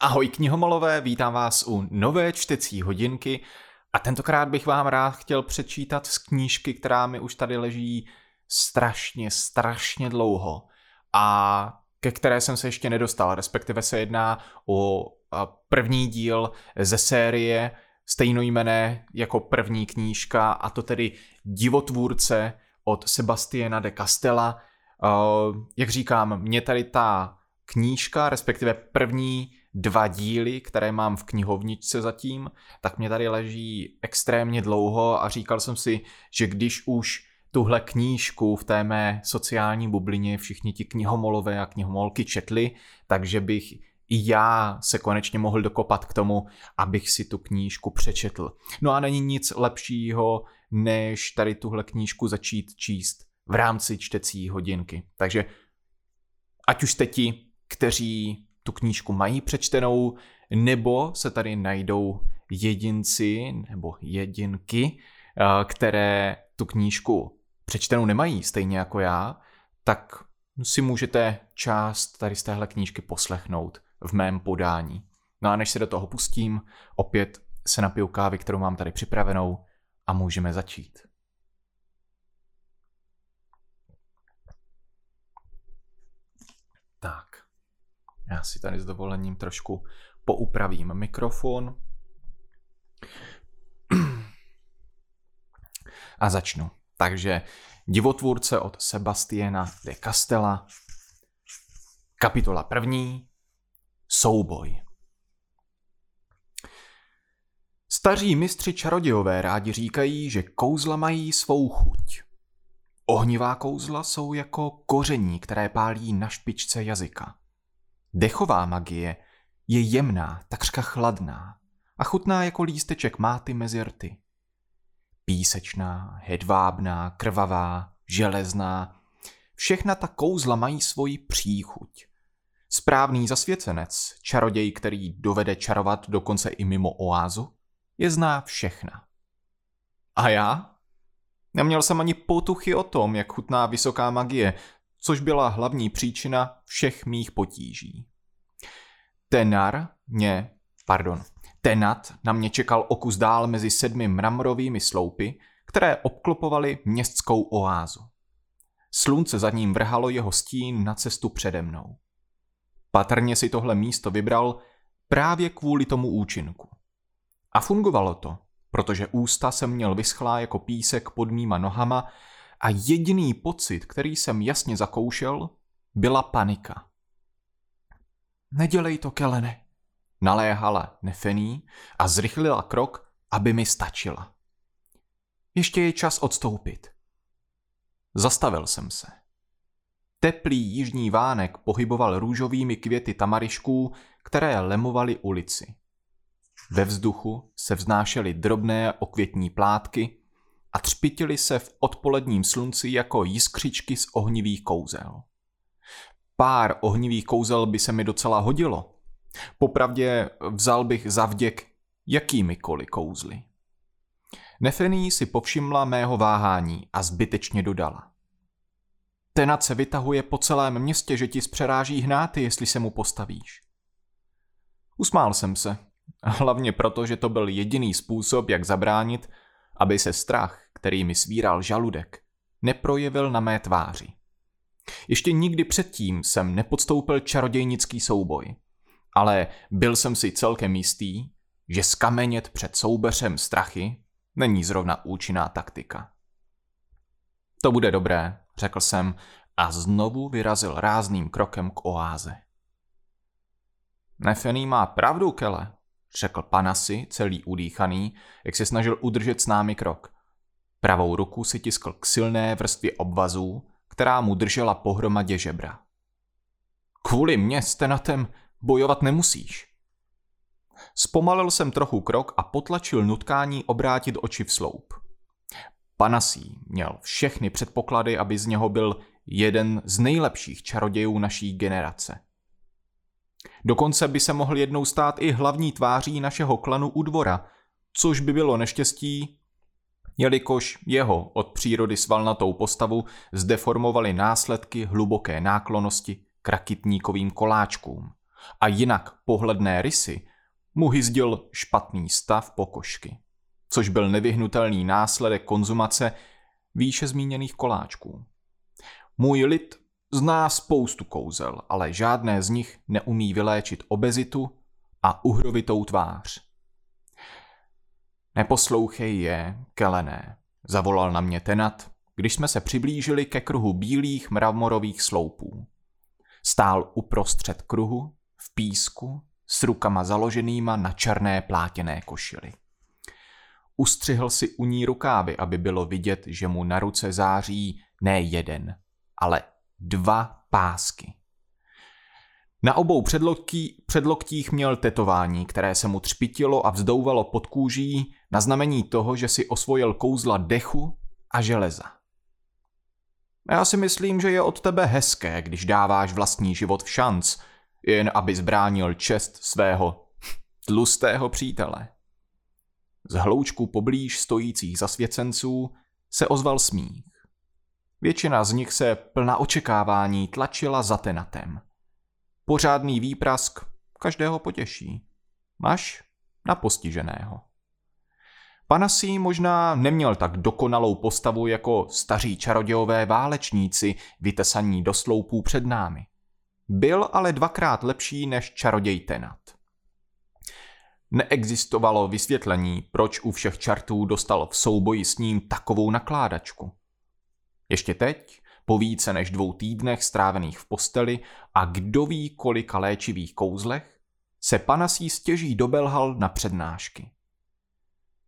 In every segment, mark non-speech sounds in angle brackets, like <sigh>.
Ahoj knihomolové, vítám vás u nové čtecí hodinky a tentokrát bych vám rád chtěl přečítat z knížky, která mi už tady leží strašně, strašně dlouho a ke které jsem se ještě nedostal, respektive se jedná o první díl ze série stejnojmené jako první knížka a to tedy Divotvůrce od Sebastiana de Castella. Jak říkám, mě tady ta knížka, respektive první dva díly, které mám v knihovničce zatím, tak mě tady leží extrémně dlouho a říkal jsem si, že když už tuhle knížku v té mé sociální bublině všichni ti knihomolové a knihomolky četli, takže bych i já se konečně mohl dokopat k tomu, abych si tu knížku přečetl. No a není nic lepšího, než tady tuhle knížku začít číst v rámci čtecí hodinky. Takže ať už jste ti, kteří tu knížku mají přečtenou, nebo se tady najdou jedinci nebo jedinky, eh, které tu knížku přečtenou nemají, stejně jako já, tak si můžete část tady z téhle knížky poslechnout v mém podání. No a než se do toho pustím, opět se napiju kávy, kterou mám tady připravenou a můžeme začít. Já si tady s dovolením trošku poupravím mikrofon. A začnu. Takže divotvůrce od Sebastiana de Castella. Kapitola první. Souboj. Staří mistři čarodějové rádi říkají, že kouzla mají svou chuť. Ohnivá kouzla jsou jako koření, které pálí na špičce jazyka. Dechová magie je jemná, takřka chladná a chutná jako lísteček máty mezi rty. Písečná, hedvábná, krvavá, železná, všechna ta kouzla mají svoji příchuť. Správný zasvěcenec, čaroděj, který dovede čarovat dokonce i mimo oázu, je zná všechna. A já? Neměl jsem ani potuchy o tom, jak chutná vysoká magie, což byla hlavní příčina všech mých potíží. Tenar mě, pardon, Tenat na mě čekal o kus dál mezi sedmi mramorovými sloupy, které obklopovaly městskou oázu. Slunce za ním vrhalo jeho stín na cestu přede mnou. Patrně si tohle místo vybral právě kvůli tomu účinku. A fungovalo to, protože ústa jsem měl vyschlá jako písek pod mýma nohama a jediný pocit, který jsem jasně zakoušel, byla panika. Nedělej to, Kelene, naléhala Nefený a zrychlila krok, aby mi stačila. Ještě je čas odstoupit. Zastavil jsem se. Teplý jižní vánek pohyboval růžovými květy tamarišků, které lemovaly ulici. Ve vzduchu se vznášely drobné okvětní plátky a třpitily se v odpoledním slunci jako jiskřičky z ohnivých kouzel. Pár ohnivých kouzel by se mi docela hodilo. Popravdě vzal bych za vděk jakýmikoliv kouzly. Nefení si povšimla mého váhání a zbytečně dodala. Tenat se vytahuje po celém městě, že ti zpřeráží hnáty, jestli se mu postavíš. Usmál jsem se, hlavně proto, že to byl jediný způsob, jak zabránit, aby se strach, který mi svíral žaludek, neprojevil na mé tváři. Ještě nikdy předtím jsem nepodstoupil čarodějnický souboj, ale byl jsem si celkem jistý, že skamenět před soubeřem strachy není zrovna účinná taktika. To bude dobré, řekl jsem a znovu vyrazil rázným krokem k oáze. Nefený má pravdu, Kele, řekl Panasy, celý udýchaný, jak se snažil udržet s námi krok. Pravou ruku si tiskl k silné vrstvě obvazů, která mu držela pohromadě žebra. Kvůli mě s tenatem bojovat nemusíš. Zpomalil jsem trochu krok a potlačil nutkání obrátit oči v sloup. Panasí měl všechny předpoklady, aby z něho byl jeden z nejlepších čarodějů naší generace. Dokonce by se mohl jednou stát i hlavní tváří našeho klanu u dvora, což by bylo neštěstí, jelikož jeho od přírody svalnatou postavu zdeformovaly následky hluboké náklonosti k rakitníkovým koláčkům a jinak pohledné rysy mu hyzdil špatný stav pokožky, což byl nevyhnutelný následek konzumace výše zmíněných koláčků. Můj lid zná spoustu kouzel, ale žádné z nich neumí vyléčit obezitu a uhrovitou tvář. Neposlouchej je, kelené, zavolal na mě tenat, když jsme se přiblížili ke kruhu bílých mramorových sloupů. Stál uprostřed kruhu, v písku, s rukama založenýma na černé plátěné košily. Ustřihl si u ní rukávy, aby bylo vidět, že mu na ruce září ne jeden, ale dva pásky. Na obou předloktí, předloktích měl tetování, které se mu třpitilo a vzdouvalo pod kůží na znamení toho, že si osvojil kouzla dechu a železa. Já si myslím, že je od tebe hezké, když dáváš vlastní život v šanc, jen aby zbránil čest svého tlustého přítele. Z hloučku poblíž stojících zasvěcenců se ozval smích. Většina z nich se plna očekávání tlačila za tenatem. Pořádný výprask každého potěší. Máš na postiženého. Panasí možná neměl tak dokonalou postavu jako staří čarodějové válečníci vytesaní do sloupů před námi. Byl ale dvakrát lepší než čaroděj Tenat. Neexistovalo vysvětlení, proč u všech čartů dostal v souboji s ním takovou nakládačku. Ještě teď, po více než dvou týdnech strávených v posteli a kdo ví kolika léčivých kouzlech, se Panasí stěží dobelhal na přednášky.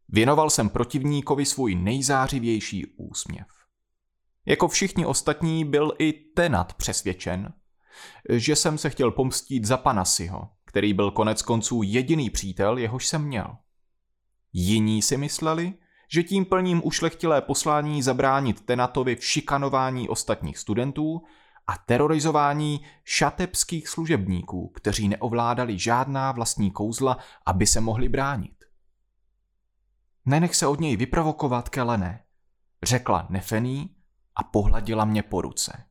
Věnoval jsem protivníkovi svůj nejzářivější úsměv. Jako všichni ostatní byl i Tenat přesvědčen, že jsem se chtěl pomstít za Panasiho, který byl konec konců jediný přítel, jehož jsem měl. Jiní si mysleli, že tím plním ušlechtilé poslání zabránit Tenatovi v šikanování ostatních studentů a terorizování šatebských služebníků, kteří neovládali žádná vlastní kouzla, aby se mohli bránit. Nenech se od něj vyprovokovat, Kelené, řekla Nefený a pohladila mě po ruce.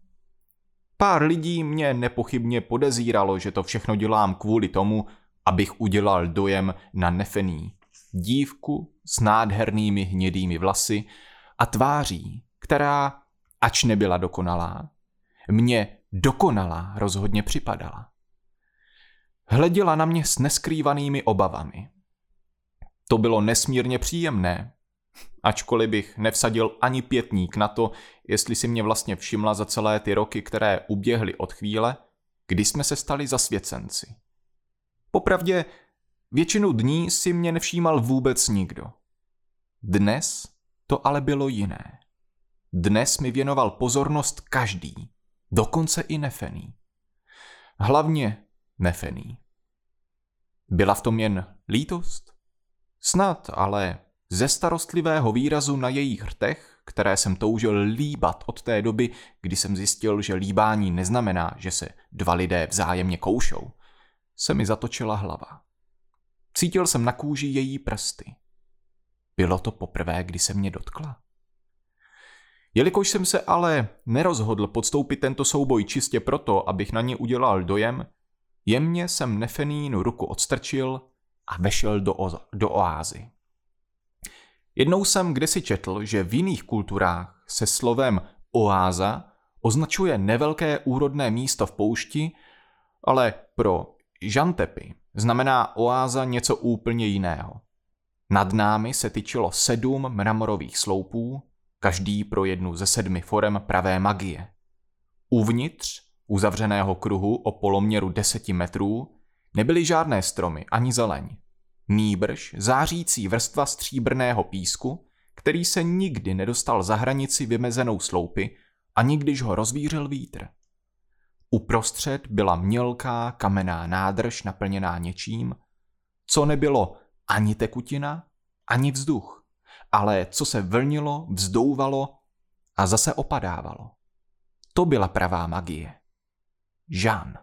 Pár lidí mě nepochybně podezíralo, že to všechno dělám kvůli tomu, abych udělal dojem na Nefený, dívku s nádhernými hnědými vlasy a tváří, která, ač nebyla dokonalá, mě dokonalá rozhodně připadala. Hleděla na mě s neskrývanými obavami. To bylo nesmírně příjemné, ačkoliv bych nevsadil ani pětník na to, jestli si mě vlastně všimla za celé ty roky, které uběhly od chvíle, kdy jsme se stali zasvěcenci. Popravdě, většinu dní si mě nevšímal vůbec nikdo. Dnes to ale bylo jiné. Dnes mi věnoval pozornost každý, dokonce i Nefený. Hlavně Nefený. Byla v tom jen lítost? Snad, ale ze starostlivého výrazu na jejich hrtech, které jsem toužil líbat od té doby, kdy jsem zjistil, že líbání neznamená, že se dva lidé vzájemně koušou, se mi zatočila hlava. Cítil jsem na kůži její prsty. Bylo to poprvé, kdy se mě dotkla. Jelikož jsem se ale nerozhodl podstoupit tento souboj čistě proto, abych na ně udělal dojem, jemně jsem Nefenínu ruku odstrčil a vešel do, o- do oázy. Jednou jsem kdesi četl, že v jiných kulturách se slovem oáza označuje nevelké úrodné místo v poušti, ale pro žantepy znamená oáza něco úplně jiného. Nad námi se tyčilo sedm mramorových sloupů, každý pro jednu ze sedmi forem pravé magie. Uvnitř, uzavřeného kruhu o poloměru deseti metrů, nebyly žádné stromy ani zeleň. Nýbrž zářící vrstva stříbrného písku, který se nikdy nedostal za hranici vymezenou sloupy, ani když ho rozvířil vítr. Uprostřed byla mělká kamenná nádrž naplněná něčím, co nebylo ani tekutina, ani vzduch, ale co se vlnilo, vzdouvalo a zase opadávalo. To byla pravá magie. Žán.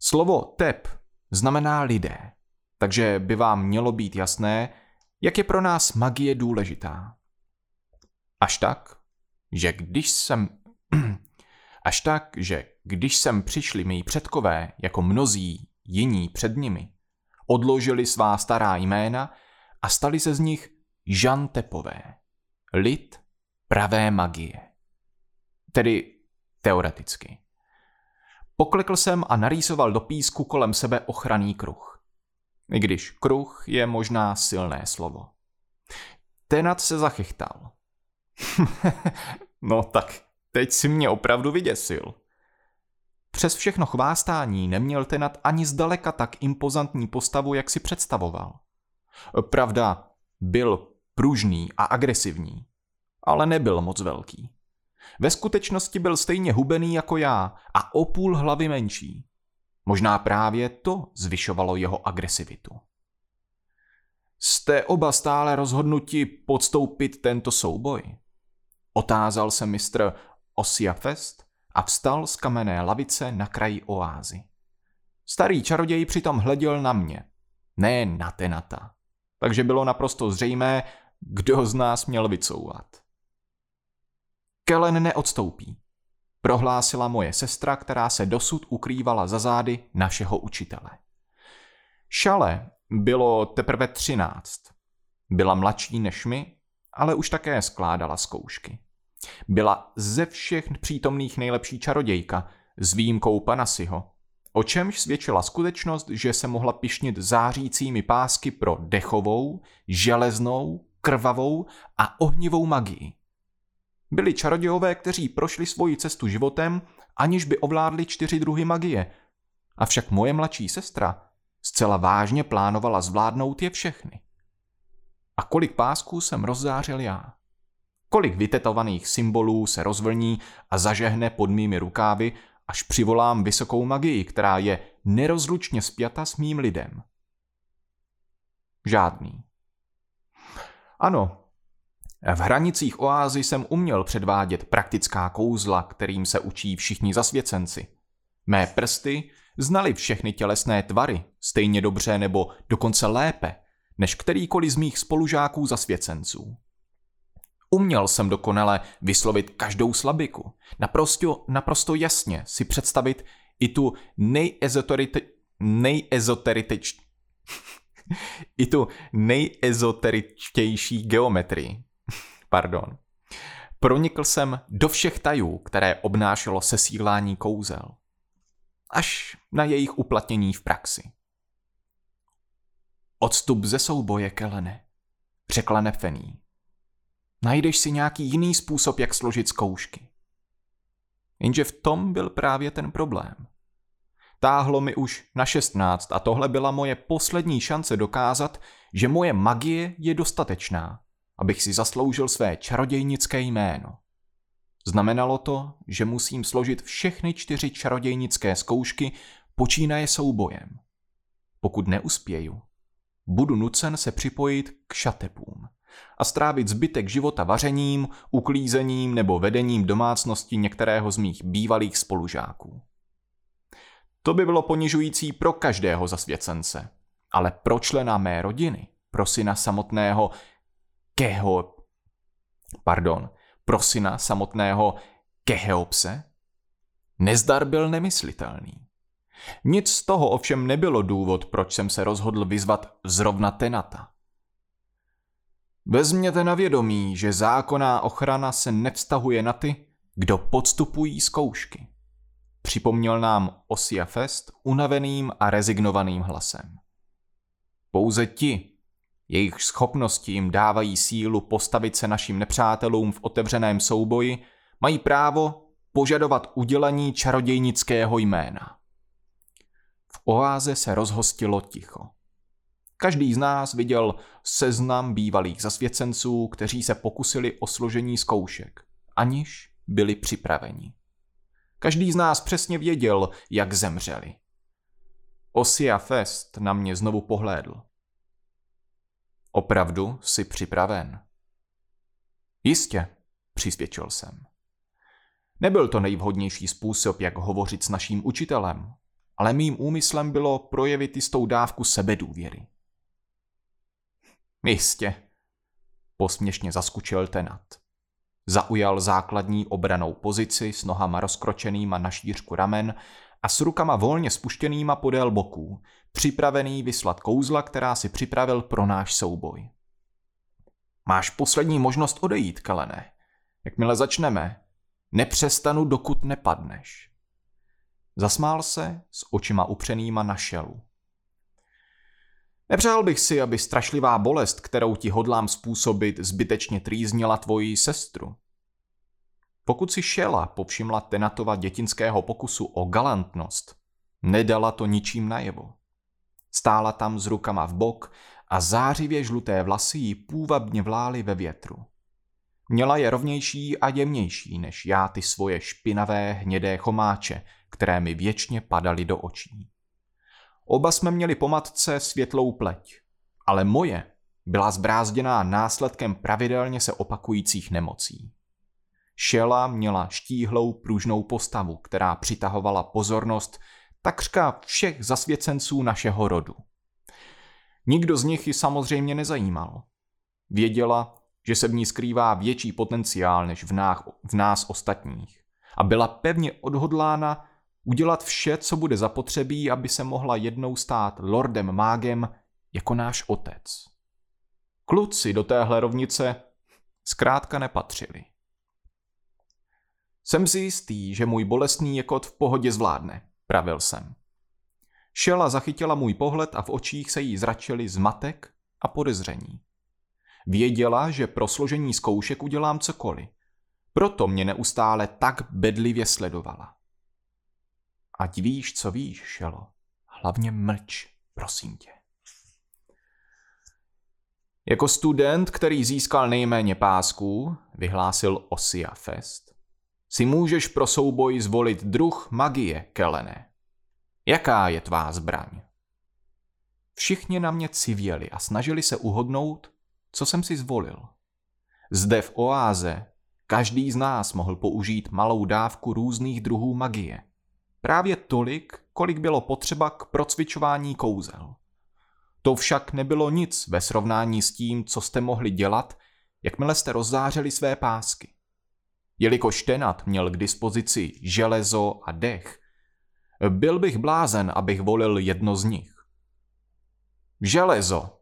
Slovo tep znamená lidé, takže by vám mělo být jasné, jak je pro nás magie důležitá. Až tak, že když jsem Až tak, že když sem přišli mý předkové, jako mnozí jiní před nimi, odložili svá stará jména a stali se z nich žantepové, lid pravé magie. Tedy teoreticky. Poklekl jsem a narýsoval do písku kolem sebe ochranný kruh. I když kruh je možná silné slovo. Tenat se zachychtal. <laughs> no tak, teď si mě opravdu vyděsil. Přes všechno chvástání neměl Tenat ani zdaleka tak impozantní postavu, jak si představoval. Pravda, byl pružný a agresivní, ale nebyl moc velký. Ve skutečnosti byl stejně hubený jako já a o půl hlavy menší. Možná právě to zvyšovalo jeho agresivitu. Jste oba stále rozhodnuti podstoupit tento souboj? Otázal se mistr Osiafest a vstal z kamenné lavice na kraji oázy. Starý čaroděj přitom hleděl na mě, ne na Tenata. Takže bylo naprosto zřejmé, kdo z nás měl vycouvat. Kellen neodstoupí, prohlásila moje sestra, která se dosud ukrývala za zády našeho učitele. Šale bylo teprve třináct. Byla mladší než my, ale už také skládala zkoušky. Byla ze všech přítomných nejlepší čarodějka, s výjimkou Panasiho, o čemž svědčila skutečnost, že se mohla pišnit zářícími pásky pro dechovou, železnou, krvavou a ohnivou magii. Byli čarodějové, kteří prošli svoji cestu životem, aniž by ovládli čtyři druhy magie. Avšak moje mladší sestra zcela vážně plánovala zvládnout je všechny. A kolik pásků jsem rozzářil já. Kolik vytetovaných symbolů se rozvlní a zažehne pod mými rukávy, až přivolám vysokou magii, která je nerozlučně spjata s mým lidem. Žádný. Ano, v hranicích oázy jsem uměl předvádět praktická kouzla, kterým se učí všichni zasvěcenci. Mé prsty znali všechny tělesné tvary, stejně dobře nebo dokonce lépe, než kterýkoliv z mých spolužáků zasvěcenců. Uměl jsem dokonale vyslovit každou slabiku, naprosto, naprosto jasně si představit i tu nejezoterite, nejezoteriteč, <laughs> i tu nejezoteričtější geometrii. <laughs> Pardon. Pronikl jsem do všech tajů, které obnášelo sesílání kouzel. Až na jejich uplatnění v praxi. Odstup ze souboje, Kelene, řekla Nefení. Najdeš si nějaký jiný způsob, jak složit zkoušky. Jenže v tom byl právě ten problém. Táhlo mi už na 16 a tohle byla moje poslední šance dokázat, že moje magie je dostatečná, abych si zasloužil své čarodějnické jméno. Znamenalo to, že musím složit všechny čtyři čarodějnické zkoušky počínaje soubojem. Pokud neuspěju, budu nucen se připojit k šatepům a strávit zbytek života vařením, uklízením nebo vedením domácnosti některého z mých bývalých spolužáků. To by bylo ponižující pro každého zasvěcence, ale pro člena mé rodiny, pro syna samotného Keho... Pardon, pro syna samotného Keheopse? Nezdar byl nemyslitelný. Nic z toho ovšem nebylo důvod, proč jsem se rozhodl vyzvat zrovna Tenata. Vezměte na vědomí, že zákonná ochrana se nevztahuje na ty, kdo podstupují zkoušky. Připomněl nám Osia Fest unaveným a rezignovaným hlasem. Pouze ti, jejich schopnosti jim dávají sílu postavit se našim nepřátelům v otevřeném souboji, mají právo požadovat udělení čarodějnického jména. V oáze se rozhostilo ticho. Každý z nás viděl seznam bývalých zasvěcenců, kteří se pokusili o složení zkoušek, aniž byli připraveni. Každý z nás přesně věděl, jak zemřeli. Osia Fest na mě znovu pohlédl. Opravdu jsi připraven? Jistě, přisvědčil jsem. Nebyl to nejvhodnější způsob, jak hovořit s naším učitelem, ale mým úmyslem bylo projevit jistou dávku sebedůvěry. Jistě, posměšně zaskučil tenat. Zaujal základní obranou pozici s nohama rozkročenýma na šířku ramen a s rukama volně spuštěnýma podél boků, připravený vyslat kouzla, která si připravil pro náš souboj. Máš poslední možnost odejít, Kalene. Jakmile začneme, nepřestanu, dokud nepadneš. Zasmál se s očima upřenýma na šelu. Nepřál bych si, aby strašlivá bolest, kterou ti hodlám způsobit, zbytečně trýznila tvoji sestru. Pokud si šela povšimla Tenatova dětinského pokusu o galantnost, nedala to ničím najevo. Stála tam s rukama v bok a zářivě žluté vlasy jí půvabně vlály ve větru. Měla je rovnější a jemnější než já ty svoje špinavé hnědé chomáče, které mi věčně padaly do očí. Oba jsme měli po matce světlou pleť, ale moje byla zbrázděná následkem pravidelně se opakujících nemocí. Šela měla štíhlou pružnou postavu, která přitahovala pozornost takřka všech zasvěcenců našeho rodu. Nikdo z nich ji samozřejmě nezajímal. Věděla, že se v ní skrývá větší potenciál než v, nás, v nás ostatních a byla pevně odhodlána udělat vše, co bude zapotřebí, aby se mohla jednou stát lordem mágem jako náš otec. Kluci do téhle rovnice zkrátka nepatřili. Jsem si jistý, že můj bolestný jekot v pohodě zvládne, pravil jsem. Šela zachytila můj pohled a v očích se jí zračili zmatek a podezření. Věděla, že pro složení zkoušek udělám cokoliv. Proto mě neustále tak bedlivě sledovala. Ať víš, co víš, Šelo. Hlavně mlč, prosím tě. Jako student, který získal nejméně pásků, vyhlásil Osia Fest, si můžeš pro souboj zvolit druh magie, Kelene. Jaká je tvá zbraň? Všichni na mě civěli a snažili se uhodnout, co jsem si zvolil. Zde v oáze každý z nás mohl použít malou dávku různých druhů magie. Právě tolik, kolik bylo potřeba k procvičování kouzel. To však nebylo nic ve srovnání s tím, co jste mohli dělat, jakmile jste rozzářili své pásky. Jelikož Tenat měl k dispozici železo a dech, byl bych blázen, abych volil jedno z nich. Železo,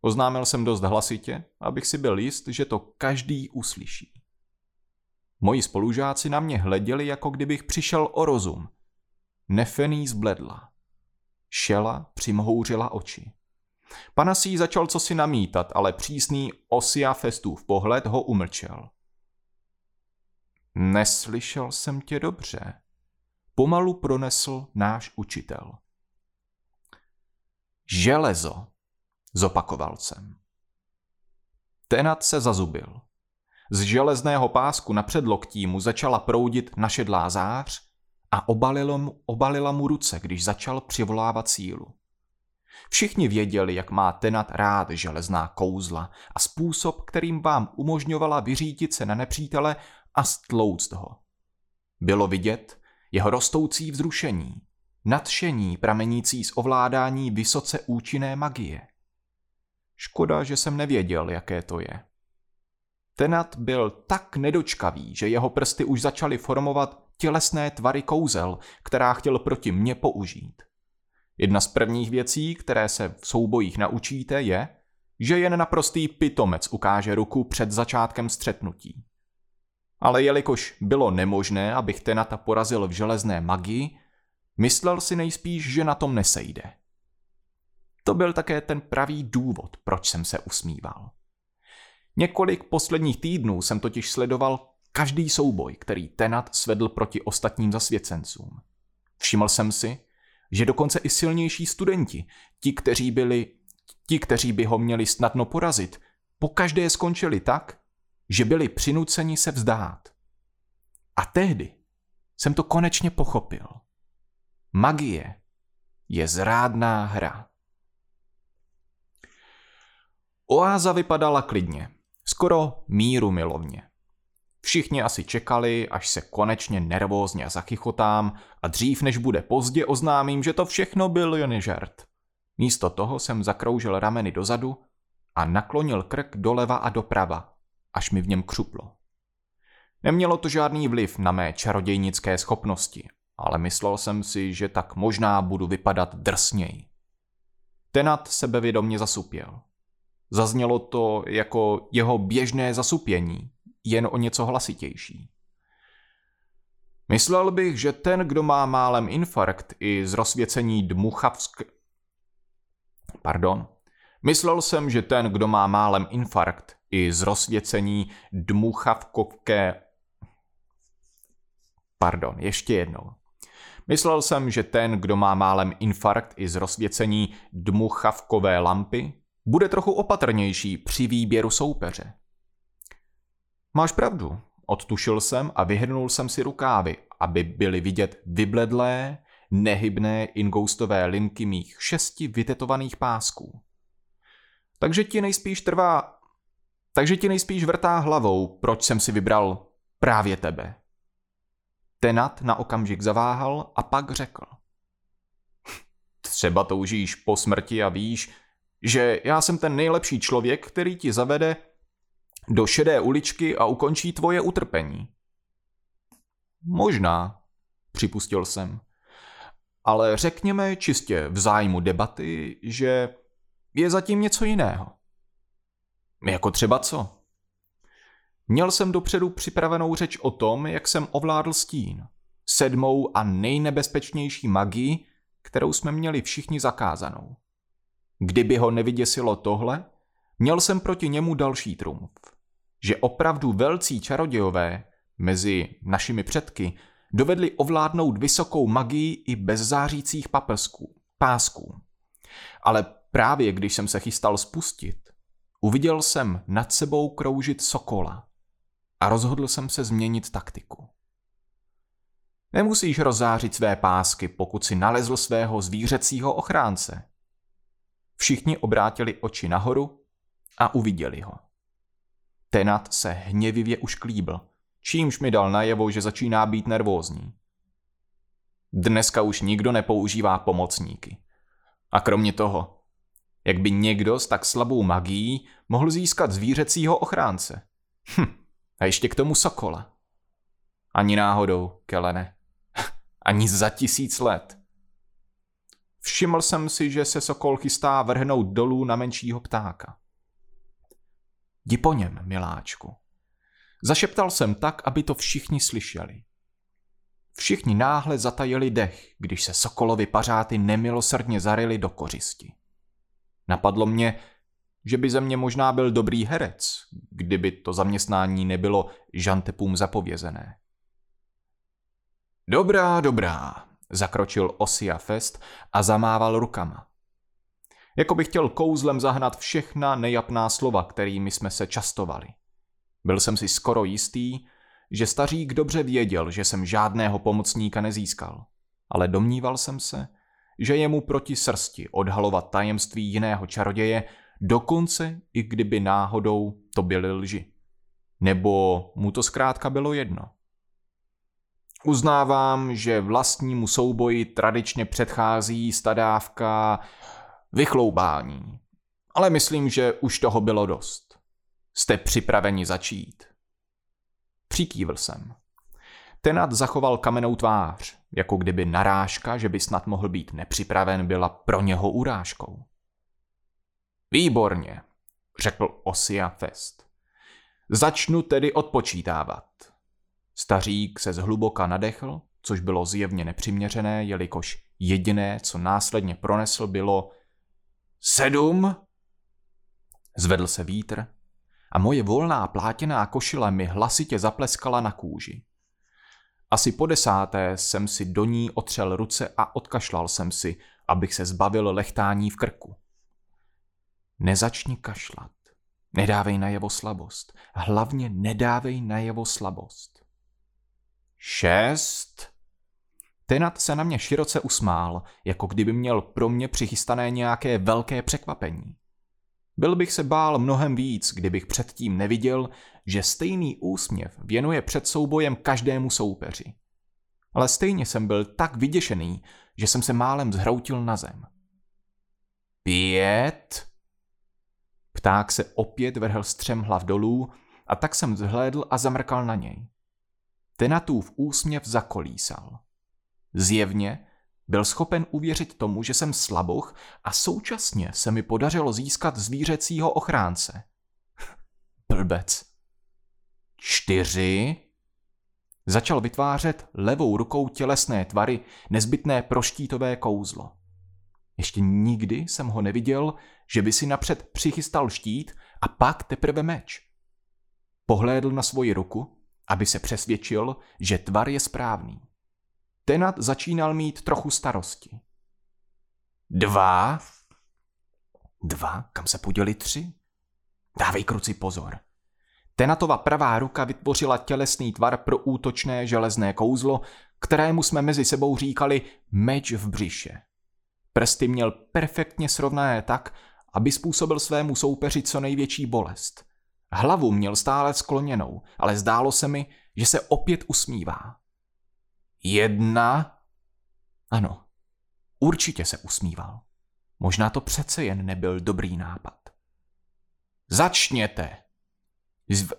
oznámil jsem dost hlasitě, abych si byl jist, že to každý uslyší. Moji spolužáci na mě hleděli, jako kdybych přišel o rozum. Nefený zbledla. Šela přimhouřila oči. Panasí začal co si namítat, ale přísný Osia Festův pohled ho umlčel. Neslyšel jsem tě dobře. Pomalu pronesl náš učitel. Železo, zopakoval jsem. Tenat se zazubil. Z železného pásku na předloktí mu začala proudit našedlá zář a obalilo mu, obalila mu ruce, když začal přivolávat sílu. Všichni věděli, jak má Tenat rád železná kouzla a způsob, kterým vám umožňovala vyřídit se na nepřítele a stlouct ho. Bylo vidět jeho rostoucí vzrušení, nadšení pramenící z ovládání vysoce účinné magie. Škoda, že jsem nevěděl, jaké to je. Tenat byl tak nedočkavý, že jeho prsty už začaly formovat tělesné tvary kouzel, která chtěl proti mně použít. Jedna z prvních věcí, které se v soubojích naučíte, je, že jen naprostý pitomec ukáže ruku před začátkem střetnutí. Ale jelikož bylo nemožné, abych Tenata porazil v železné magii, myslel si nejspíš, že na tom nesejde. To byl také ten pravý důvod, proč jsem se usmíval. Několik posledních týdnů jsem totiž sledoval každý souboj, který Tenat svedl proti ostatním zasvěcencům. Všiml jsem si, že dokonce i silnější studenti, ti, kteří byli, ti, kteří by ho měli snadno porazit, po každé skončili tak, že byli přinuceni se vzdát. A tehdy jsem to konečně pochopil. Magie je zrádná hra. Oáza vypadala klidně, skoro míru milovně. Všichni asi čekali, až se konečně nervózně zachychotám a dřív než bude pozdě oznámím, že to všechno byl jen žert. Místo toho jsem zakroužil rameny dozadu a naklonil krk doleva a doprava, až mi v něm křuplo. Nemělo to žádný vliv na mé čarodějnické schopnosti, ale myslel jsem si, že tak možná budu vypadat drsněji. Tenat sebevědomně zasupěl. Zaznělo to jako jeho běžné zasupění, jen o něco hlasitější. Myslel bych, že ten, kdo má málem infarkt i z rozsvěcení dmuchavsk... Pardon. Myslel jsem, že ten, kdo má málem infarkt i z rozsvěcení dmuchavkovké... Pardon, ještě jednou. Myslel jsem, že ten, kdo má málem infarkt i z rozsvěcení dmuchavkové lampy, bude trochu opatrnější při výběru soupeře. Máš pravdu, odtušil jsem a vyhrnul jsem si rukávy, aby byly vidět vybledlé, nehybné ingoustové linky mých šesti vytetovaných pásků. Takže ti nejspíš trvá... Takže ti nejspíš vrtá hlavou, proč jsem si vybral právě tebe. Tenat na okamžik zaváhal a pak řekl. Třeba toužíš po smrti a víš, že já jsem ten nejlepší člověk, který ti zavede do šedé uličky a ukončí tvoje utrpení. Možná, připustil jsem. Ale řekněme čistě v zájmu debaty, že je zatím něco jiného. Jako třeba co? Měl jsem dopředu připravenou řeč o tom, jak jsem ovládl stín. Sedmou a nejnebezpečnější magii, kterou jsme měli všichni zakázanou. Kdyby ho nevyděsilo tohle, měl jsem proti němu další trumf. Že opravdu velcí čarodějové mezi našimi předky dovedli ovládnout vysokou magii i bez zářících papesků, pásků. Ale právě když jsem se chystal spustit, uviděl jsem nad sebou kroužit sokola a rozhodl jsem se změnit taktiku. Nemusíš rozzářit své pásky, pokud si nalezl svého zvířecího ochránce. Všichni obrátili oči nahoru a uviděli ho. Tenat se hněvivě ušklíbl, čímž mi dal najevo, že začíná být nervózní. Dneska už nikdo nepoužívá pomocníky. A kromě toho, jak by někdo s tak slabou magií mohl získat zvířecího ochránce? Hm, a ještě k tomu sokola. Ani náhodou, Kelene. <laughs> Ani za tisíc let. Všiml jsem si, že se sokol chystá vrhnout dolů na menšího ptáka. Jdi po něm, miláčku. Zašeptal jsem tak, aby to všichni slyšeli. Všichni náhle zatajili dech, když se Sokolovi pařáty nemilosrdně zarili do kořisti. Napadlo mě, že by ze mě možná byl dobrý herec, kdyby to zaměstnání nebylo žantepům zapovězené. Dobrá, dobrá, zakročil Osia Fest a zamával rukama. Jako by chtěl kouzlem zahnat všechna nejapná slova, kterými jsme se častovali. Byl jsem si skoro jistý, že stařík dobře věděl, že jsem žádného pomocníka nezískal, ale domníval jsem se, že je mu proti srsti odhalovat tajemství jiného čaroděje, dokonce i kdyby náhodou to byly lži. Nebo mu to zkrátka bylo jedno. Uznávám, že vlastnímu souboji tradičně předchází stadávka vychloubání, ale myslím, že už toho bylo dost. Jste připraveni začít? Přikývl jsem. Tenat zachoval kamenou tvář, jako kdyby narážka, že by snad mohl být nepřipraven, byla pro něho urážkou. Výborně, řekl Osia Fest. Začnu tedy odpočítávat. Stařík se zhluboka nadechl, což bylo zjevně nepřiměřené, jelikož jediné, co následně pronesl, bylo sedm. Zvedl se vítr a moje volná plátěná košile mi hlasitě zapleskala na kůži. Asi po desáté jsem si do ní otřel ruce a odkašlal jsem si, abych se zbavil lechtání v krku. Nezačni kašlat. Nedávej na jeho slabost. Hlavně nedávej na jeho slabost. Šest. Tenat se na mě široce usmál, jako kdyby měl pro mě přichystané nějaké velké překvapení. Byl bych se bál mnohem víc, kdybych předtím neviděl, že stejný úsměv věnuje před soubojem každému soupeři. Ale stejně jsem byl tak vyděšený, že jsem se málem zhroutil na zem. Pět? Pták se opět vrhl střem hlav dolů a tak jsem zhlédl a zamrkal na něj. Tenatův úsměv zakolísal. Zjevně byl schopen uvěřit tomu, že jsem slaboch a současně se mi podařilo získat zvířecího ochránce. <laughs> Blbec. Čtyři. Začal vytvářet levou rukou tělesné tvary, nezbytné pro štítové kouzlo. Ještě nikdy jsem ho neviděl, že by si napřed přichystal štít a pak teprve meč. Pohlédl na svoji ruku, aby se přesvědčil, že tvar je správný. Tenat začínal mít trochu starosti. Dva? Dva? Kam se poděli tři? Dávej kruci pozor. Tenatova pravá ruka vytvořila tělesný tvar pro útočné železné kouzlo, kterému jsme mezi sebou říkali meč v břiše. Prsty měl perfektně srovnané tak, aby způsobil svému soupeři co největší bolest. Hlavu měl stále skloněnou, ale zdálo se mi, že se opět usmívá. Jedna? Ano, určitě se usmíval. Možná to přece jen nebyl dobrý nápad. Začněte,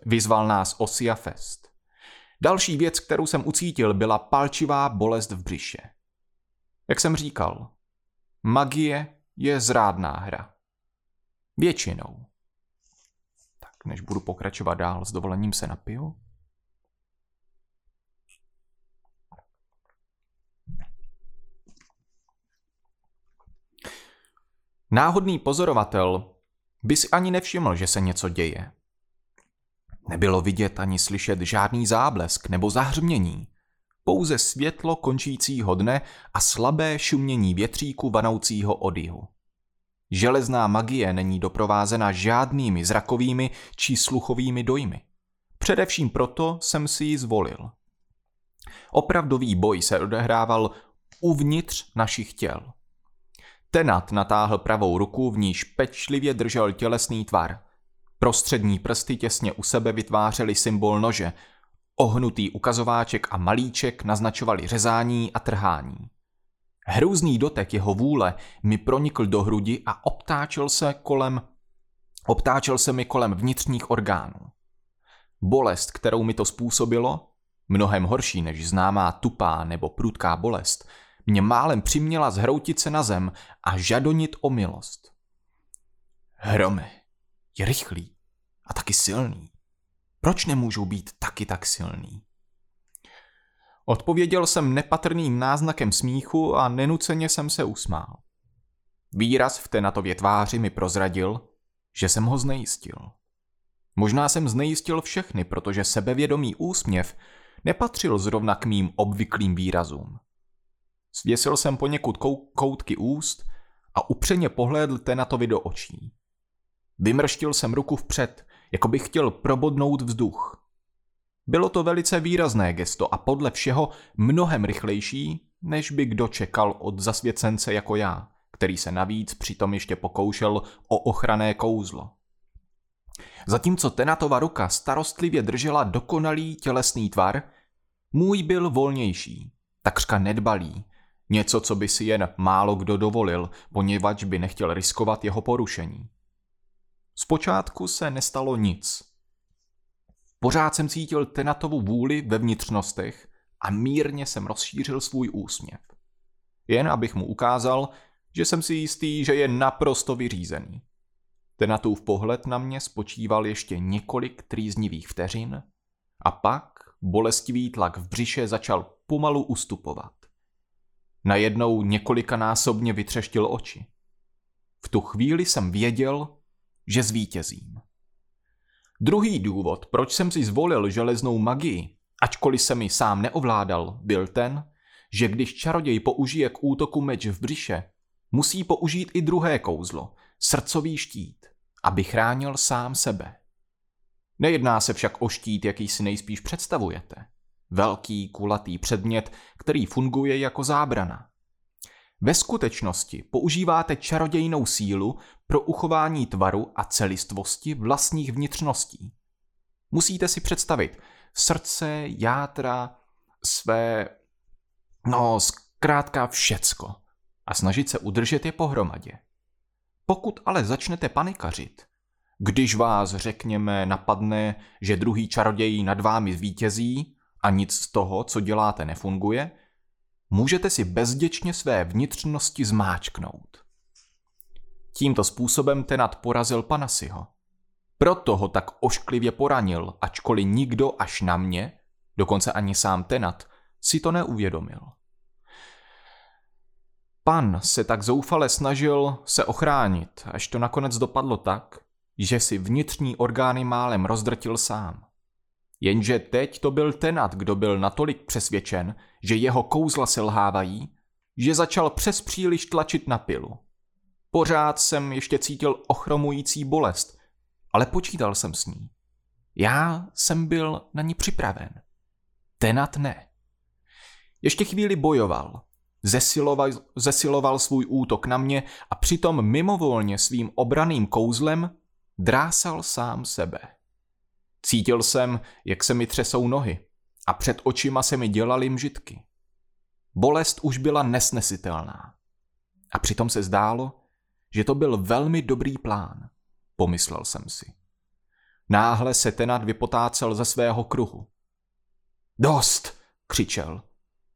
vyzval nás Osia Fest. Další věc, kterou jsem ucítil, byla palčivá bolest v břiše. Jak jsem říkal, magie je zrádná hra. Většinou. Tak, než budu pokračovat dál, s dovolením se napiju. Náhodný pozorovatel by si ani nevšiml, že se něco děje. Nebylo vidět ani slyšet žádný záblesk nebo zahřmění, pouze světlo končícího dne a slabé šumění větříku vanoucího od jihu. Železná magie není doprovázena žádnými zrakovými či sluchovými dojmy. Především proto jsem si ji zvolil. Opravdový boj se odehrával uvnitř našich těl. Tenat natáhl pravou ruku, v níž pečlivě držel tělesný tvar. Prostřední prsty těsně u sebe vytvářely symbol nože. Ohnutý ukazováček a malíček naznačovali řezání a trhání. Hrůzný dotek jeho vůle mi pronikl do hrudi a obtáčel se kolem obtáčel se mi kolem vnitřních orgánů. Bolest, kterou mi to způsobilo, mnohem horší než známá tupá nebo prudká bolest, mě málem přiměla zhroutit se na zem a žadonit o milost. Hrome, je rychlý a taky silný. Proč nemůžou být taky tak silný? Odpověděl jsem nepatrným náznakem smíchu a nenuceně jsem se usmál. Výraz v Tenatově tváři mi prozradil, že jsem ho znejistil. Možná jsem znejistil všechny, protože sebevědomý úsměv nepatřil zrovna k mým obvyklým výrazům. Svěsil jsem poněkud koutky úst a upřeně pohlédl Tenatovi do očí. Vymrštil jsem ruku vpřed, jako bych chtěl probodnout vzduch. Bylo to velice výrazné gesto a podle všeho mnohem rychlejší, než by kdo čekal od zasvěcence jako já, který se navíc přitom ještě pokoušel o ochranné kouzlo. Zatímco Tenatova ruka starostlivě držela dokonalý tělesný tvar, můj byl volnější, takřka nedbalý, něco, co by si jen málo kdo dovolil, poněvadž by nechtěl riskovat jeho porušení. Zpočátku se nestalo nic. Pořád jsem cítil Tenatovu vůli ve vnitřnostech a mírně jsem rozšířil svůj úsměv. Jen abych mu ukázal, že jsem si jistý, že je naprosto vyřízený. Tenatův pohled na mě spočíval ještě několik trýznivých vteřin a pak bolestivý tlak v břiše začal pomalu ustupovat. Najednou několikanásobně vytřeštil oči. V tu chvíli jsem věděl, že zvítězím. Druhý důvod, proč jsem si zvolil železnou magii, ačkoliv se mi sám neovládal, byl ten, že když čaroděj použije k útoku meč v břiše, musí použít i druhé kouzlo, srdcový štít, aby chránil sám sebe. Nejedná se však o štít, jaký si nejspíš představujete. Velký, kulatý předmět, který funguje jako zábrana. Ve skutečnosti používáte čarodějnou sílu pro uchování tvaru a celistvosti vlastních vnitřností. Musíte si představit srdce, játra, své, no zkrátka všecko a snažit se udržet je pohromadě. Pokud ale začnete panikařit, když vás, řekněme, napadne, že druhý čaroděj nad vámi zvítězí, a nic z toho, co děláte, nefunguje, můžete si bezděčně své vnitřnosti zmáčknout. Tímto způsobem Tenat porazil Panasiho. Proto ho tak ošklivě poranil, ačkoliv nikdo až na mě, dokonce ani sám Tenat, si to neuvědomil. Pan se tak zoufale snažil se ochránit, až to nakonec dopadlo tak, že si vnitřní orgány málem rozdrtil sám. Jenže teď to byl Tenat, kdo byl natolik přesvědčen, že jeho kouzla selhávají, že začal přes příliš tlačit na pilu. Pořád jsem ještě cítil ochromující bolest, ale počítal jsem s ní. Já jsem byl na ní připraven. Tenat ne. Ještě chvíli bojoval, zesiloval, zesiloval svůj útok na mě a přitom mimovolně svým obraným kouzlem drásal sám sebe. Cítil jsem, jak se mi třesou nohy a před očima se mi dělaly mžitky. Bolest už byla nesnesitelná. A přitom se zdálo, že to byl velmi dobrý plán, pomyslel jsem si. Náhle se Tenat vypotácel ze svého kruhu. Dost, křičel.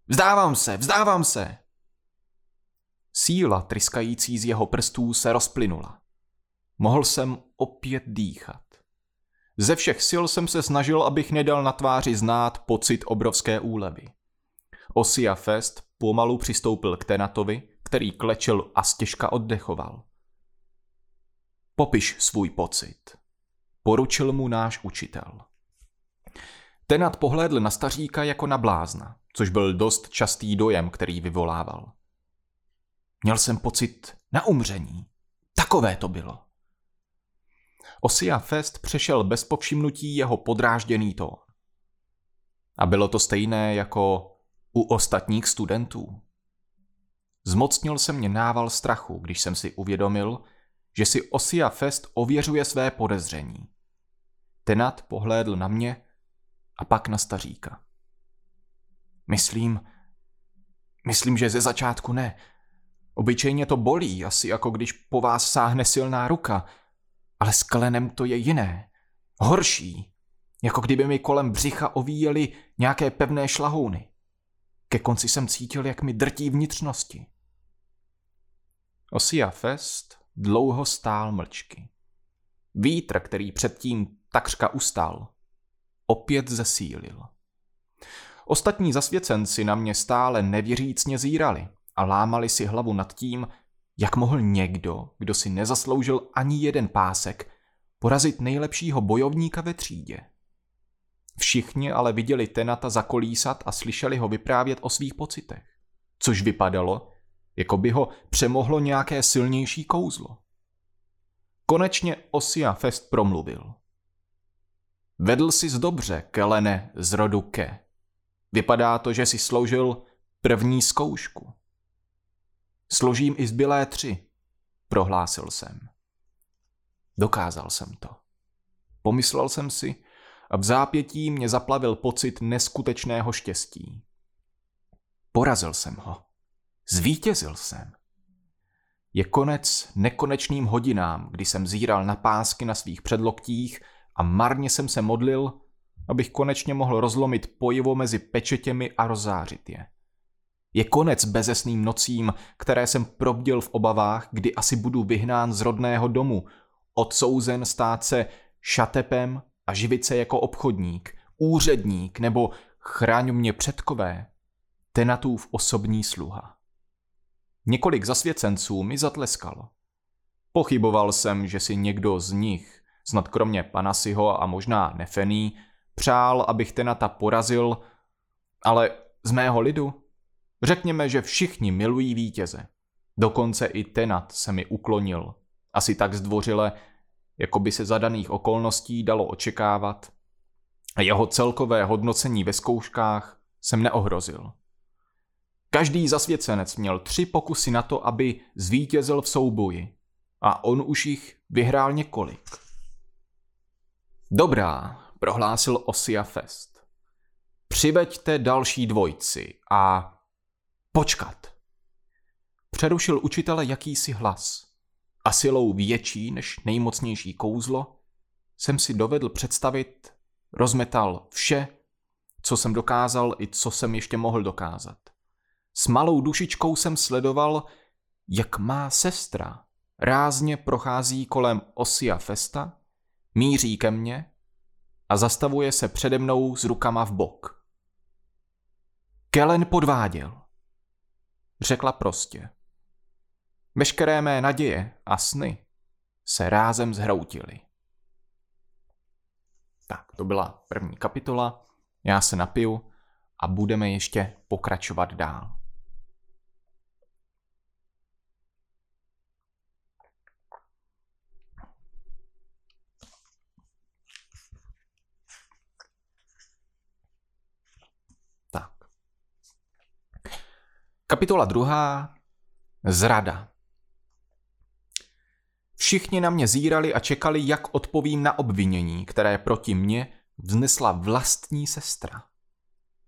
Vzdávám se, vzdávám se. Síla tryskající z jeho prstů se rozplynula. Mohl jsem opět dýchat. Ze všech sil jsem se snažil, abych nedal na tváři znát pocit obrovské úlevy. Osia Fest pomalu přistoupil k Tenatovi, který klečel a stěžka oddechoval. Popiš svůj pocit. Poručil mu náš učitel. Tenat pohlédl na staříka jako na blázna, což byl dost častý dojem, který vyvolával. Měl jsem pocit na umření. Takové to bylo. Osia Fest přešel bez povšimnutí jeho podrážděný tón. A bylo to stejné jako u ostatních studentů. Zmocnil se mě nával strachu, když jsem si uvědomil, že si Osia Fest ověřuje své podezření. Tenat pohlédl na mě a pak na staříka. Myslím, myslím, že ze začátku ne. Obyčejně to bolí, asi jako když po vás sáhne silná ruka, ale s klenem to je jiné. Horší. Jako kdyby mi kolem břicha ovíjely nějaké pevné šlahouny. Ke konci jsem cítil, jak mi drtí vnitřnosti. Osia Fest dlouho stál mlčky. Vítr, který předtím takřka ustál, opět zesílil. Ostatní zasvěcenci na mě stále nevěřícně zírali a lámali si hlavu nad tím, jak mohl někdo, kdo si nezasloužil ani jeden pásek, porazit nejlepšího bojovníka ve třídě. Všichni ale viděli Tenata zakolísat a slyšeli ho vyprávět o svých pocitech, což vypadalo, jako by ho přemohlo nějaké silnější kouzlo. Konečně Osia Fest promluvil. Vedl jsi dobře, Kelene z rodu Ke. Vypadá to, že si sloužil první zkoušku. Složím i zbylé tři, prohlásil jsem. Dokázal jsem to. Pomyslel jsem si a v zápětí mě zaplavil pocit neskutečného štěstí. Porazil jsem ho. Zvítězil jsem. Je konec nekonečným hodinám, kdy jsem zíral na pásky na svých předloktích a marně jsem se modlil, abych konečně mohl rozlomit pojivo mezi pečetěmi a rozářit je. Je konec bezesným nocím, které jsem probdil v obavách, kdy asi budu vyhnán z rodného domu, odsouzen stát se šatepem a živit se jako obchodník, úředník nebo chráň mě předkové, tenatův osobní sluha. Několik zasvěcenců mi zatleskalo. Pochyboval jsem, že si někdo z nich, snad kromě Panasiho a možná Nefený, přál, abych Tenata porazil, ale z mého lidu Řekněme, že všichni milují vítěze. Dokonce i Tenat se mi uklonil. Asi tak zdvořile, jako by se za daných okolností dalo očekávat. A jeho celkové hodnocení ve zkouškách jsem neohrozil. Každý zasvěcenec měl tři pokusy na to, aby zvítězil v souboji. A on už jich vyhrál několik. Dobrá, prohlásil Osia Fest. Přiveďte další dvojci a Počkat. Přerušil učitele jakýsi hlas. A silou větší než nejmocnější kouzlo jsem si dovedl představit, rozmetal vše, co jsem dokázal i co jsem ještě mohl dokázat. S malou dušičkou jsem sledoval, jak má sestra rázně prochází kolem Osia Festa, míří ke mně a zastavuje se přede mnou s rukama v bok. Kellen podváděl. Řekla prostě. Veškeré mé naděje a sny se rázem zhroutily. Tak, to byla první kapitola. Já se napiju a budeme ještě pokračovat dál. Kapitola druhá. Zrada. Všichni na mě zírali a čekali, jak odpovím na obvinění, které proti mně vznesla vlastní sestra.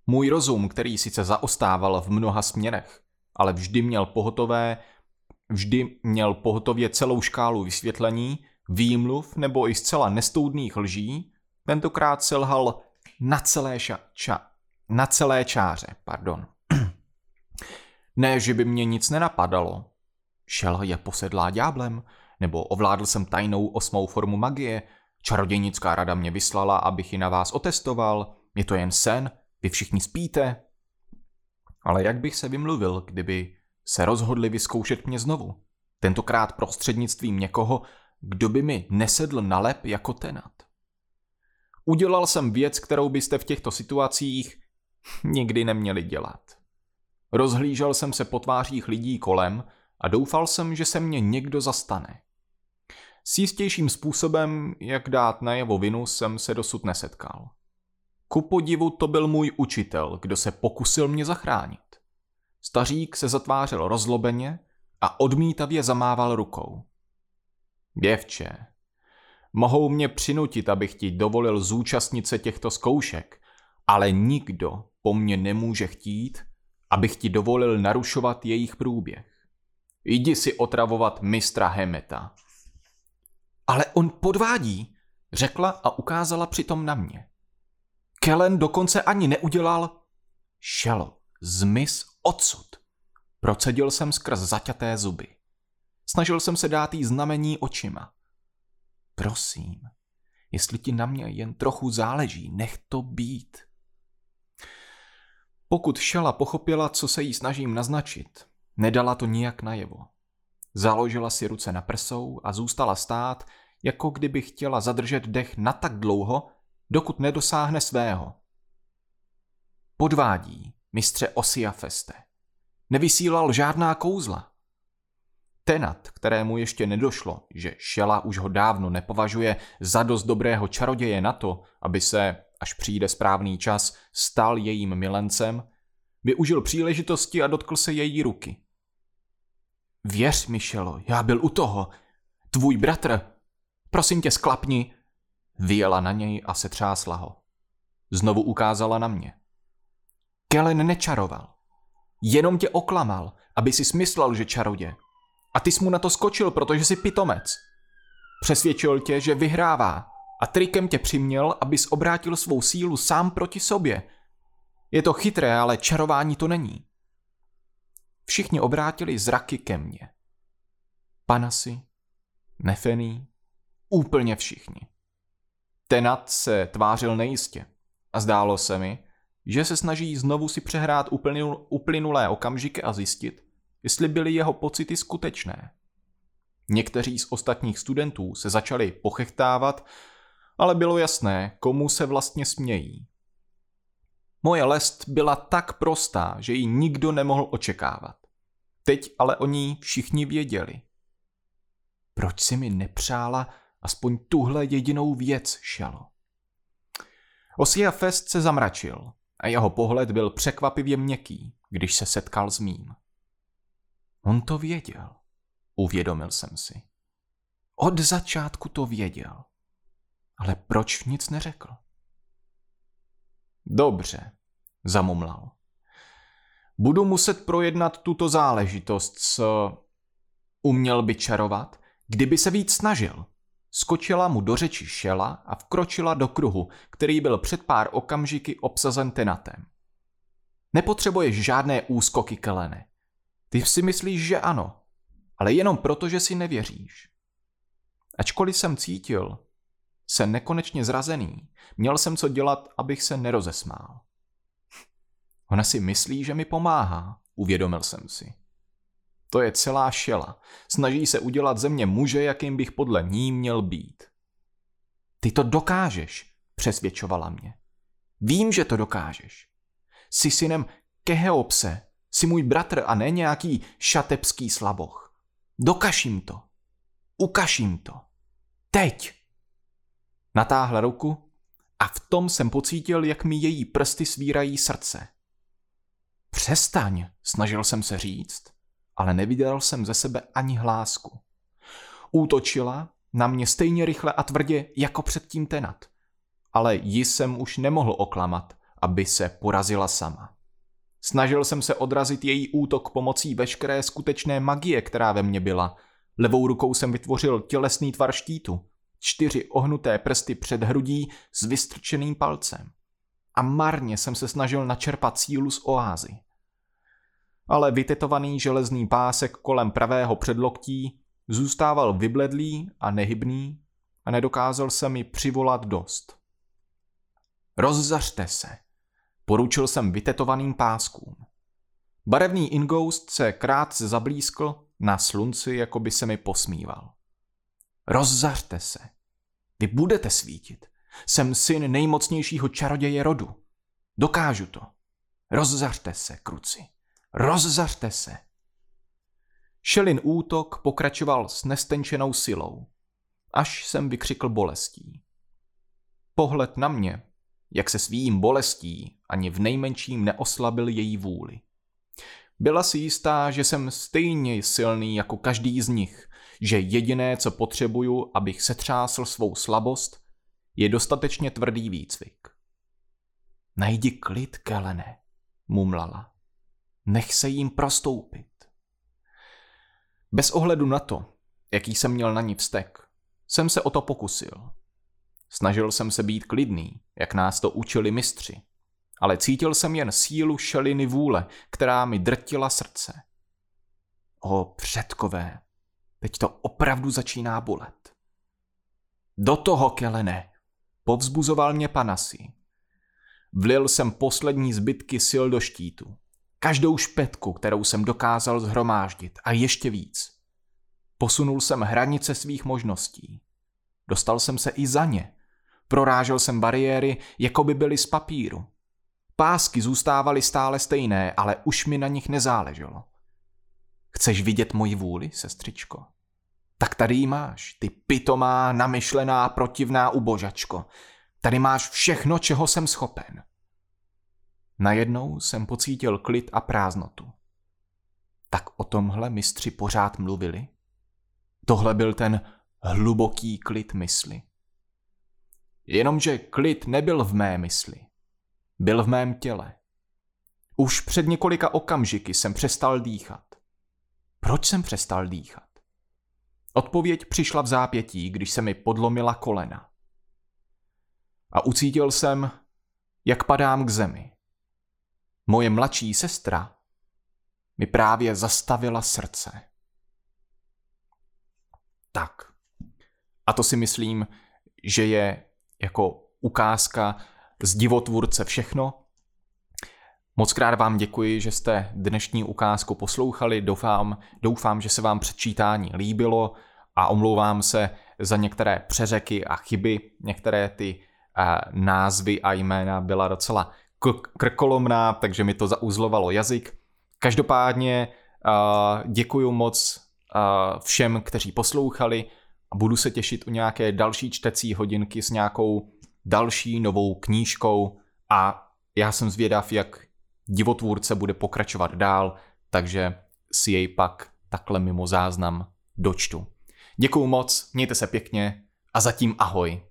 Můj rozum, který sice zaostával v mnoha směrech, ale vždy měl pohotové, vždy měl pohotově celou škálu vysvětlení, výmluv nebo i zcela nestoudných lží, tentokrát selhal na celé, ša, ča, na celé čáře. Pardon. Ne, že by mě nic nenapadalo. Šel je posedlá dňáblem, nebo ovládl jsem tajnou osmou formu magie, čarodějnická rada mě vyslala, abych ji na vás otestoval, je to jen sen, vy všichni spíte. Ale jak bych se vymluvil, kdyby se rozhodli vyzkoušet mě znovu? Tentokrát prostřednictvím někoho, kdo by mi nesedl na lep jako tenat. Udělal jsem věc, kterou byste v těchto situacích nikdy neměli dělat. Rozhlížel jsem se po tvářích lidí kolem a doufal jsem, že se mě někdo zastane. S jistějším způsobem, jak dát najevo vinu, jsem se dosud nesetkal. Ku podivu to byl můj učitel, kdo se pokusil mě zachránit. Stařík se zatvářel rozlobeně a odmítavě zamával rukou. Děvče, mohou mě přinutit, abych ti dovolil zúčastnit se těchto zkoušek, ale nikdo po mně nemůže chtít, abych ti dovolil narušovat jejich průběh. Jdi si otravovat mistra Hemeta. Ale on podvádí, řekla a ukázala přitom na mě. Kellen dokonce ani neudělal šelo, zmiz odsud. Procedil jsem skrz zaťaté zuby. Snažil jsem se dát jí znamení očima. Prosím, jestli ti na mě jen trochu záleží, nech to být. Pokud Šela pochopila, co se jí snažím naznačit, nedala to nijak najevo. Založila si ruce na prsou a zůstala stát, jako kdyby chtěla zadržet dech na tak dlouho, dokud nedosáhne svého. Podvádí, mistře Osia Feste. Nevysílal žádná kouzla. Tenat, kterému ještě nedošlo, že Šela už ho dávno nepovažuje za dost dobrého čaroděje na to, aby se, až přijde správný čas, stal jejím milencem, využil příležitosti a dotkl se její ruky. Věř, Michelo, já byl u toho. Tvůj bratr. Prosím tě, sklapni. Vyjela na něj a se třásla ho. Znovu ukázala na mě. Kellen nečaroval. Jenom tě oklamal, aby si smyslel, že čarodě. A ty jsi mu na to skočil, protože jsi pitomec. Přesvědčil tě, že vyhrává a trikem tě přiměl, abys obrátil svou sílu sám proti sobě. Je to chytré, ale čarování to není. Všichni obrátili zraky ke mně. Panasy, Nefený, úplně všichni. Tenat se tvářil nejistě a zdálo se mi, že se snaží znovu si přehrát uplynulé okamžiky a zjistit, jestli byly jeho pocity skutečné. Někteří z ostatních studentů se začali pochechtávat, ale bylo jasné, komu se vlastně smějí. Moje lest byla tak prostá, že ji nikdo nemohl očekávat. Teď ale o ní všichni věděli. Proč si mi nepřála aspoň tuhle jedinou věc, Šalo? Osia Fest se zamračil a jeho pohled byl překvapivě měkký, když se setkal s mým. On to věděl, uvědomil jsem si. Od začátku to věděl. Ale proč nic neřekl? Dobře, zamumlal. Budu muset projednat tuto záležitost s... Uměl by čarovat, kdyby se víc snažil. skočila mu do řeči šela a vkročila do kruhu, který byl před pár okamžiky obsazen tenatem. Nepotřebuješ žádné úskoky, Kelene. Ty si myslíš, že ano, ale jenom proto, že si nevěříš. Ačkoliv jsem cítil, se nekonečně zrazený, měl jsem co dělat, abych se nerozesmál. Ona si myslí, že mi pomáhá, uvědomil jsem si. To je celá šela. Snaží se udělat ze mě muže, jakým bych podle ní měl být. Ty to dokážeš, přesvědčovala mě. Vím, že to dokážeš. Jsi synem Keheopse, jsi můj bratr a ne nějaký šatebský slaboch. Dokaž jim to. Ukaž jim to. Teď. Natáhla ruku a v tom jsem pocítil, jak mi její prsty svírají srdce. Přestaň, snažil jsem se říct, ale nevydal jsem ze sebe ani hlásku. Útočila na mě stejně rychle a tvrdě jako předtím tenat. Ale ji jsem už nemohl oklamat, aby se porazila sama. Snažil jsem se odrazit její útok pomocí veškeré skutečné magie, která ve mně byla. Levou rukou jsem vytvořil tělesný tvar štítu, čtyři ohnuté prsty před hrudí s vystrčeným palcem. A marně jsem se snažil načerpat sílu z oázy ale vytetovaný železný pásek kolem pravého předloktí zůstával vybledlý a nehybný a nedokázal se mi přivolat dost. Rozzařte se, poručil jsem vytetovaným páskům. Barevný ingoust se krátce zablízkl na slunci, jako by se mi posmíval. Rozzařte se. Vy budete svítit. Jsem syn nejmocnějšího čaroděje rodu. Dokážu to. Rozzařte se, kruci. Rozzařte se. Šelin útok pokračoval s nestenčenou silou, až jsem vykřikl bolestí. Pohled na mě, jak se svým bolestí ani v nejmenším neoslabil její vůli. Byla si jistá, že jsem stejně silný jako každý z nich, že jediné, co potřebuju, abych setřásl svou slabost, je dostatečně tvrdý výcvik. Najdi klid, Kelene, mumlala. Nech se jim prostoupit. Bez ohledu na to, jaký jsem měl na ní vztek, jsem se o to pokusil. Snažil jsem se být klidný, jak nás to učili mistři, ale cítil jsem jen sílu šeliny vůle, která mi drtila srdce. O předkové, teď to opravdu začíná bolet. Do toho, Kelene, povzbuzoval mě Panasi. Vlil jsem poslední zbytky sil do štítu. Každou špetku, kterou jsem dokázal zhromáždit a ještě víc. Posunul jsem hranice svých možností. Dostal jsem se i za ně. Prorážel jsem bariéry, jako by byly z papíru. Pásky zůstávaly stále stejné, ale už mi na nich nezáleželo. Chceš vidět moji vůli, sestřičko? Tak tady ji máš, ty pitomá, namyšlená, protivná ubožačko. Tady máš všechno, čeho jsem schopen. Najednou jsem pocítil klid a prázdnotu. Tak o tomhle mistři pořád mluvili? Tohle byl ten hluboký klid mysli. Jenomže klid nebyl v mé mysli. Byl v mém těle. Už před několika okamžiky jsem přestal dýchat. Proč jsem přestal dýchat? Odpověď přišla v zápětí, když se mi podlomila kolena. A ucítil jsem, jak padám k zemi. Moje mladší sestra mi právě zastavila srdce. Tak. A to si myslím, že je jako ukázka z divotvůrce všechno. Moc krát vám děkuji, že jste dnešní ukázku poslouchali. Doufám, doufám, že se vám předčítání líbilo a omlouvám se za některé přeřeky a chyby. Některé ty uh, názvy a jména byla docela krkolomná, takže mi to zauzlovalo jazyk. Každopádně uh, děkuji moc uh, všem, kteří poslouchali a budu se těšit u nějaké další čtecí hodinky s nějakou další novou knížkou a já jsem zvědav, jak divotvůrce bude pokračovat dál, takže si jej pak takhle mimo záznam dočtu. Děkuju moc, mějte se pěkně a zatím ahoj.